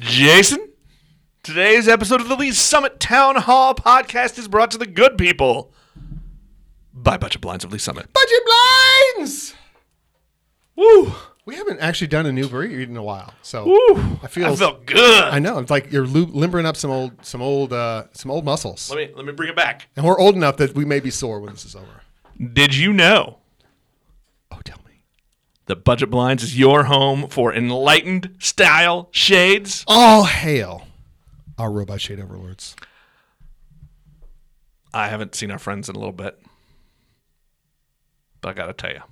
Jason, today's episode of the Lee's Summit Town Hall podcast is brought to the good people by Budget Blinds of Lee's Summit. Budget blinds. Woo! We haven't actually done a new breed in a while, so Woo! I feel I felt good. I know it's like you're lu- limbering up some old, some old, uh, some old muscles, let me let me bring it back. and we're old enough that we may be sore when this is over. Did you know. That Budget Blinds is your home for enlightened style shades? All hail our robot shade overlords. I haven't seen our friends in a little bit, but I gotta tell you,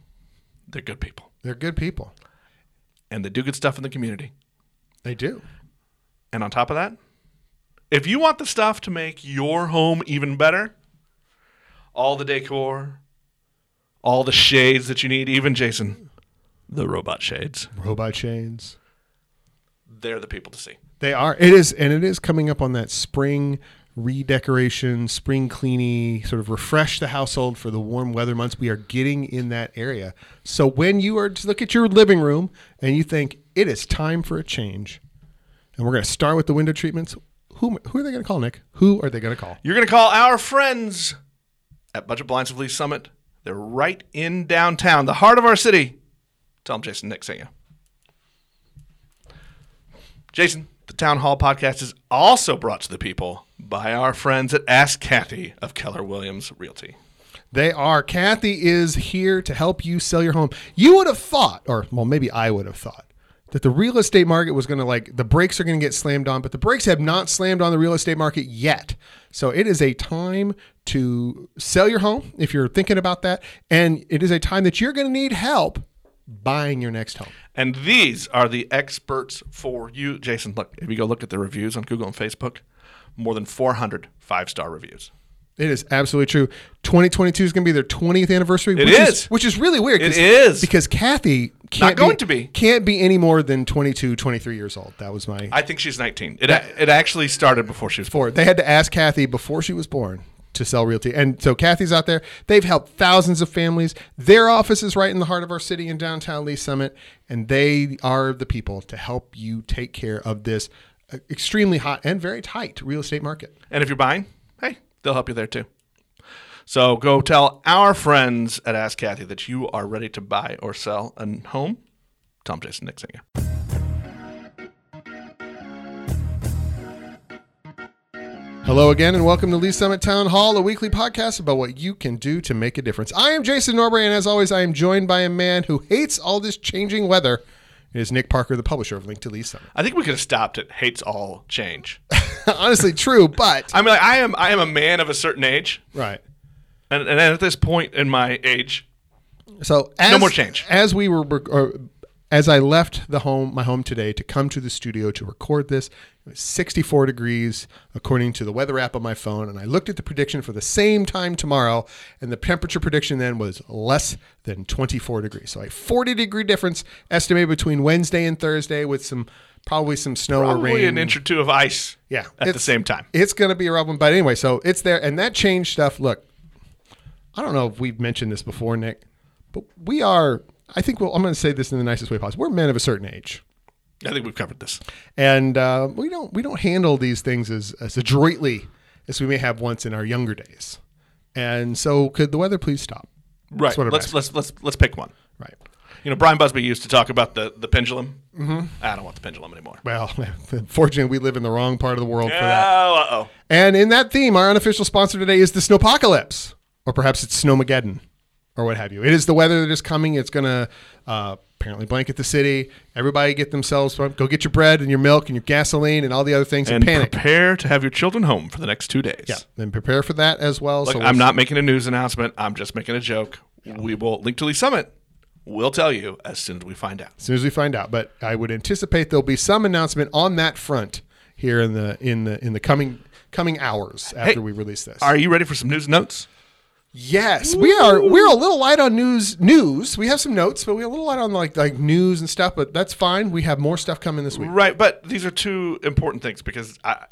they're good people, They're good people. and they do good stuff in the community. They do. And on top of that, if you want the stuff to make your home even better, all the decor, all the shades that you need, even Jason, the robot shades, Robot shades. they're the people to see. They are. It is, and it is coming up on that spring redecoration, spring cleaning, sort of refresh the household for the warm weather months. We are getting in that area. So when you are to look at your living room and you think it is time for a change, and we're going to start with the window treatments, who who are they going to call, Nick? Who are they going to call? You're going to call our friends at Budget Blinds of Lee's Summit. They're right in downtown, the heart of our city. Tell them Jason Nick sent you. Jason, the Town Hall podcast is also brought to the people by our friends at Ask Kathy of Keller Williams Realty. They are. Kathy is here to help you sell your home. You would have thought, or well, maybe I would have thought, that the real estate market was going to like the brakes are going to get slammed on, but the brakes have not slammed on the real estate market yet. So it is a time to sell your home if you're thinking about that, and it is a time that you're going to need help buying your next home. And these are the experts for you. Jason, look, if you go look at the reviews on Google and Facebook, more than 400 five star reviews. It is absolutely true. 2022 is going to be their 20th anniversary. It which is. which is really weird. It is. because Kathy can't going to be. can't be any more than 22, 23 years old. That was my I think she's 19. It, it actually started before she was born. They had to ask Kathy before she was born to sell realty. And so Kathy's out there. They've helped thousands of families. Their office is right in the heart of our city in downtown Lee's Summit, and they are the people to help you take care of this uh, extremely hot and very tight real estate market. And if you're buying, hey, they'll help you there too. So go tell our friends at Ask Kathy that you are ready to buy or sell a home. Tom Jason Nick Hello again, and welcome to Lee's Summit Town Hall, a weekly podcast about what you can do to make a difference. I am Jason Norbury, and as always, I am joined by a man who hates all this changing weather. It is Nick Parker, the publisher of Link to Lee's Summit. I think we could have stopped it. hates all change. Honestly, true, but I mean, like, I am I am a man of a certain age, right. and, and at this point in my age, So as, more change. As we were, or, as I left the home, my home today to come to the studio to record this, it was 64 degrees according to the weather app on my phone, and I looked at the prediction for the same time tomorrow, and the temperature prediction then was less than 24 degrees. So a 40 degree difference estimated between Wednesday and Thursday, with some probably some snow or probably rain. an inch or two of ice. Yeah, at the same time. It's going to be a problem. but anyway, so it's there, and that change stuff. Look, I don't know if we've mentioned this before, Nick, but we are. I think well, I'm going to say this in the nicest way possible. We're men of a certain age, I think we've covered this. and uh, we don't we don't handle these things as as adroitly as we may have once in our younger days. And so, could the weather please stop? Right. That's what I'm Let's asking. let's let's let's pick one. Right. You know, Bryan Busby used to talk about the the pendulum. Mm-hmm. I don't want the pendulum anymore. Well, fortunately, we live in the wrong part of the world for that. Oh, uh oh. And in that theme, our unofficial sponsor today is the Snowpocalypse, or perhaps it's Snowmageddon, or what have you. It is the weather that is coming. It's going to uh, apparently blanket the city. Everybody get themselves go get your bread and your milk and your gasoline and all the other things and, And panic. prepare to have your children home for the next two days. yeah, then prepare for that as well. Look, so I'm we'll- not making a news announcement. I'm just making a joke. We will link to Lee's Summit. We'll tell you as soon as we find out. as soon as we find out. But I would anticipate there'll be some announcement on that front here in the in the in the coming coming hours after Hey, we release this. Are you ready for some news notes? Yes, we are. We're a little light on news. News. We have some notes, but we're a little light on like like news and stuff. But that's fine. We have more stuff coming this week. Right, but these are two important things because I,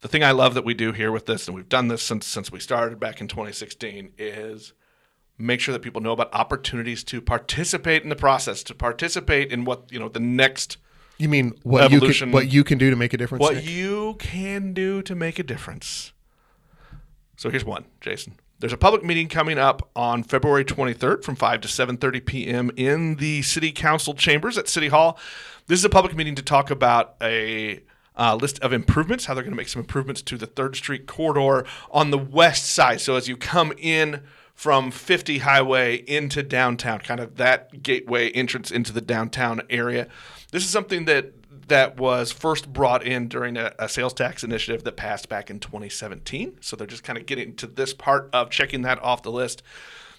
the thing I love that we do here with this, and we've done this since since we started back in 2016, is make sure that people know about opportunities to participate in the process, to participate in what you know the next You mean what Evolution. you can, what you can do to make a difference? what Nick? you can do to make a difference. So here's one, Jason. There's a public meeting coming up on February 23rd from 5 to 7:30 p.m. in the City Council chambers at City Hall. This is a public meeting to talk about a uh, list of improvements, how they're going to make some improvements to the Third Street corridor on the west side. So as you come in from 50 Highway into downtown, kind of that gateway entrance into the downtown area. This is something that that was first brought in during a, a sales tax initiative that passed back in 2017. So they're just kind of getting to this part of checking that off the list.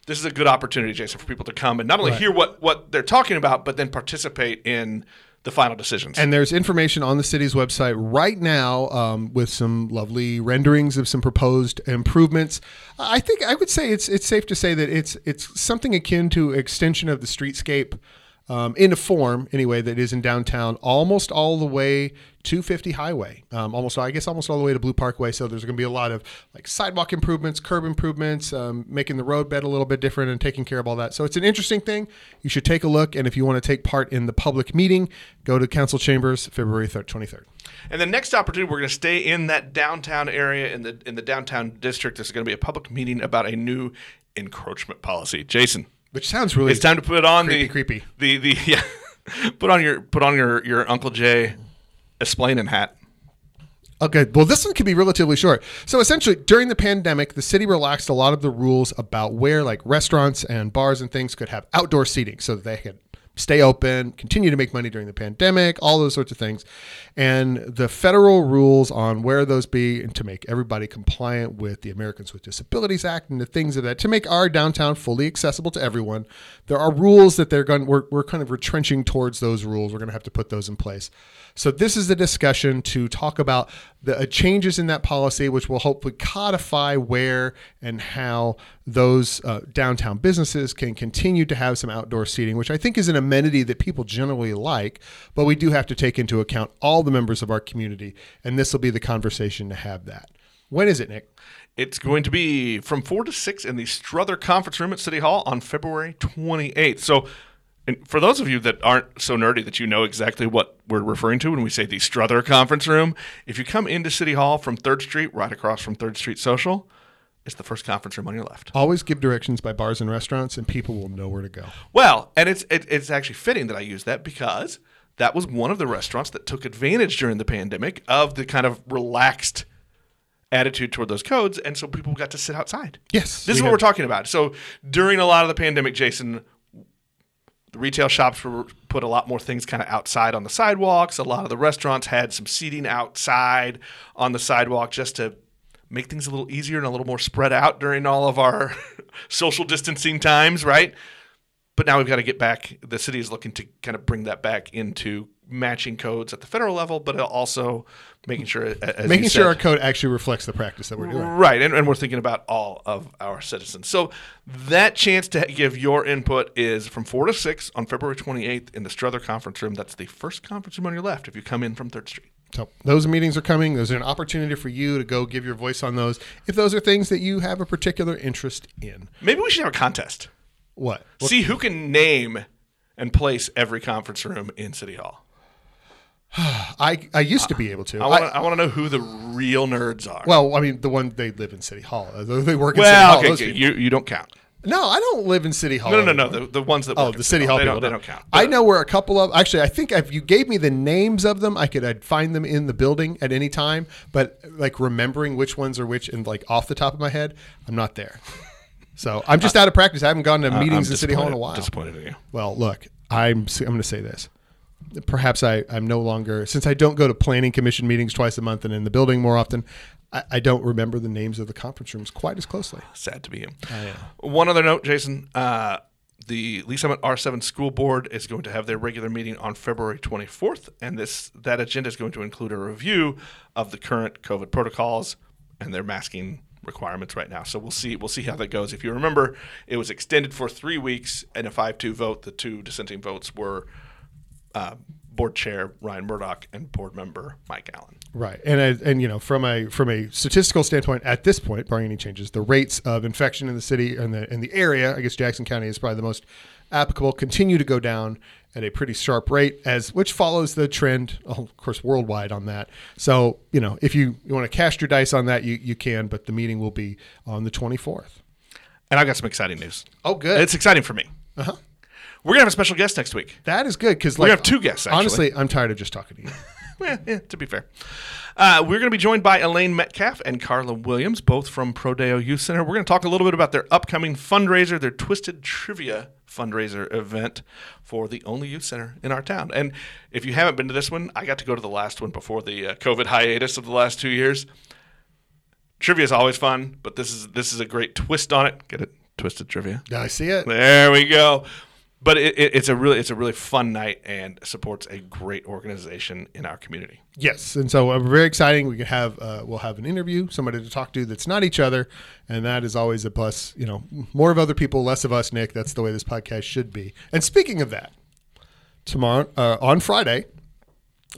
This is a good opportunity, Jason, for people to come and not only hear what what they're talking about, but then participate in the final decisions. And there's information on the city's website right now um, with some lovely renderings of some proposed improvements. I think I would say it's it's safe to say that it's it's something akin to extension of the streetscape. Um, in a form, anyway, that is in downtown, almost all the way to 50 Highway, um, almost I guess almost all the way to Blue Parkway. So there's going to be a lot of like sidewalk improvements, curb improvements, um, making the road bed a little bit different, and taking care of all that. So it's an interesting thing. You should take a look, and if you want to take part in the public meeting, go to Council Chambers, February 3rd, 23rd. And the next opportunity, we're going to stay in that downtown area in the in the downtown district. There's going to be a public meeting about a new encroachment policy. Jason, Which sounds really it's time to put on creepy, the creepy. the the yeah. put on your put on your your Uncle Jay explaining hat. Okay, well, this one could be relatively short. So essentially, during the pandemic, the city relaxed a lot of the rules about where, like, restaurants and bars and things could have outdoor seating so that they could stay open, continue to make money during the pandemic, all those sorts of things. And the federal rules on where those be and to make everybody compliant with the Americans with Disabilities Act and the things of that, to make our downtown fully accessible to everyone, there are rules that they're going, we're, we're kind of retrenching towards those rules. We're going to have to put those in place. So this is the discussion to talk about the uh, changes in that policy, which will hopefully codify where and how those uh, downtown businesses can continue to have some outdoor seating, which I think is an amenity that people generally like. But we do have to take into account all the members of our community, and this will be the conversation to have that. When is it, Nick? It's going to be from 4 to 6 in the Strother Conference Room at City Hall on February 28th. So, for those of you that aren't so nerdy that you know exactly what we're referring to when we say the Strother Conference Room, if you come into City Hall from 3rd Street, right across from 3rd Street Social, it's the first conference room on your left. Always give directions by bars and restaurants, and people will know where to go. Well, and it's it, it's actually fitting that I use that because that was one of the restaurants that took advantage during the pandemic of the kind of relaxed attitude toward those codes, and so people got to sit outside. Yes, this is what had- we're talking about. So during a lot of the pandemic, Jason, the retail shops were put a lot more things kind of outside on the sidewalks. A lot of the restaurants had some seating outside on the sidewalk just to make things a little easier and a little more spread out during all of our social distancing times, right? But now we've got to get back. The city is looking to kind of bring that back into matching codes at the federal level, but also making sure, as Making sure said- our code actually reflects the practice that we're doing. Right, and, and we're thinking about all of our citizens. So that chance to give your input is from 4 to 6 on February 28th in the Strother Conference Room. That's the first conference room on your left if you come in from 3rd Street. So those meetings are coming. There's an opportunity for you to go give your voice on those if those are things that you have a particular interest in. Maybe we should have a contest. What? See who can name and place every conference room in City Hall. I I used to be able to. I want to I want to know who the real nerds are. well, I mean, the one they live in City Hall. They work in City Well, Hall. okay, okay, you, you don't count. No, I don't live in City Hall. No, no, no, no. The, the ones that Oh, the City Hall they people. don't, they don't count. I know where a couple of actually. I think if you gave me the names of them, I could I'd find them in the building at any time. But like remembering which ones are which and like off the top of my head, I'm not there. So I'm just uh, out of practice. I haven't gone to meetings I'm in City Hall in a while. Disappointed in you. Well, look, I'm I'm going to say this. Perhaps I, I'm no longer since I don't go to planning commission meetings twice a month and in the building more often. I, I don't remember the names of the conference rooms quite as closely. Sad to be him. One other note, Jason. Uh, the Lee's Summit R7 School Board is going to have their regular meeting on February 24th, and this that agenda is going to include a review of the current COVID protocols and their masking requirements right now. So we'll see we'll see how that goes. If you remember, it was extended for three weeks and a 5-2 vote. The two dissenting votes were uh, board chair Ryan Murdoch and board member Mike Allen. Right, and I, and you know from a from a statistical standpoint, at this point, barring any changes, the rates of infection in the city and the in the area, I guess Jackson County is probably the most applicable, continue to go down, at a pretty sharp rate, as which follows the trend, oh, of course, worldwide on that. So you know, if you, you want to cast your dice on that, you you can. But the meeting will be on the 24th. And I've got some exciting news. Oh, good. It's exciting for me. Uh-huh. We're gonna have a special guest next week. That is good because We have two guests. Actually. honestly, I'm tired of just talking to you. Eh, eh, to be fair. Uh, we're going to be joined by Elaine Metcalf and Carla Williams, both from Prodeo Youth Center. We're going to talk a little bit about their upcoming fundraiser, their Twisted Trivia fundraiser event for the only youth center in our town. And if you haven't been to this one, I got to go to the last one before the uh, COVID hiatus of the last two years. Trivia is always fun, but this is this is a great twist on it. Get it? Twisted Trivia. Yeah, I see it. There we go. But it, it, it's a really it's a really fun night and supports a great organization in our community. Yes, and so uh, very exciting. We have uh, we'll have an interview, somebody to talk to that's not each other, and that is always a plus. You know, more of other people, less of us. Nick, that's the way this podcast should be. And speaking of that, tomorrow uh, on Friday,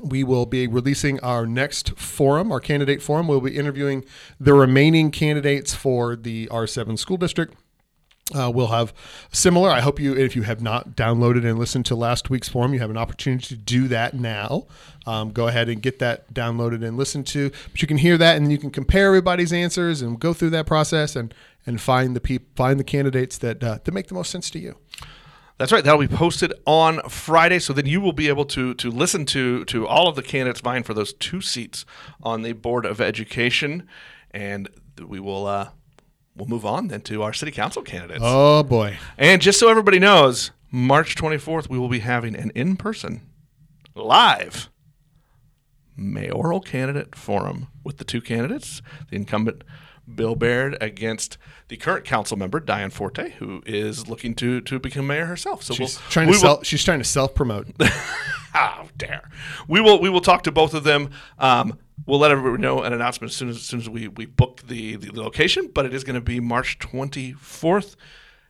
we will be releasing our next forum, our candidate forum. We'll be interviewing the remaining candidates for the R7 school district. Uh, we'll have similar. I hope you, if you have not downloaded and listened to last week's forum, you have an opportunity to do that now. Um, go ahead and get that downloaded and listen to. But you can hear that, and you can compare everybody's answers and go through that process and and find the peop, find the candidates that uh, that make the most sense to you. That's right. That'll be posted on Friday, so then you will be able to to listen to to all of the candidates vying for those two seats on the board of education, and we will uh, we'll move on then to our city council candidates. Oh boy! And just so everybody knows, March 24th we will be having an in person, live mayoral candidate forum with the two candidates, the incumbent Bill Baird against the current council member Diane Forte, who is looking to to become mayor herself. So She's we'll, trying we to will- sell. She's trying to self promote. How dare we will we will talk to both of them. Um, we'll let everybody know an announcement as soon as, as soon as we we book the, the location. But it is going to be March 24th,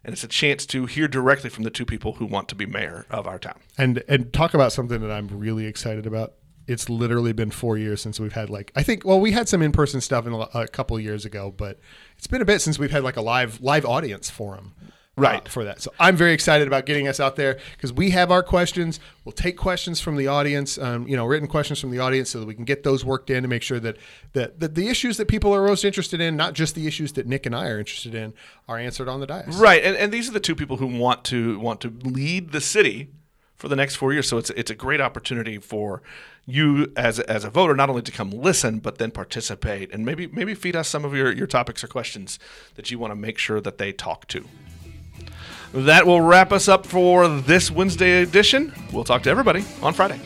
and it's a chance to hear directly from the two people who want to be mayor of our town. and and talk about something that I'm really excited about. It's literally been four years since we've had like I think well we had some in person stuff in a, a couple years ago, but it's been a bit since we've had like a live live audience forum. Uh, Right. for that. So I'm very excited about getting us out there because we have our questions. We'll take questions from the audience, um, you know, written questions from the audience so that we can get those worked in to make sure that, that, that the issues that people are most interested in, not just the issues that Nick and I are interested in, are answered on the dais. Right, and, and these are the two people who want to want to lead the city for the next four years. So it's it's a great opportunity for you as as a voter not only to come listen but then participate and maybe maybe feed us some of your your topics or questions that you want to make sure that they talk to. That will wrap us up for this Wednesday edition. We'll talk to everybody on Friday.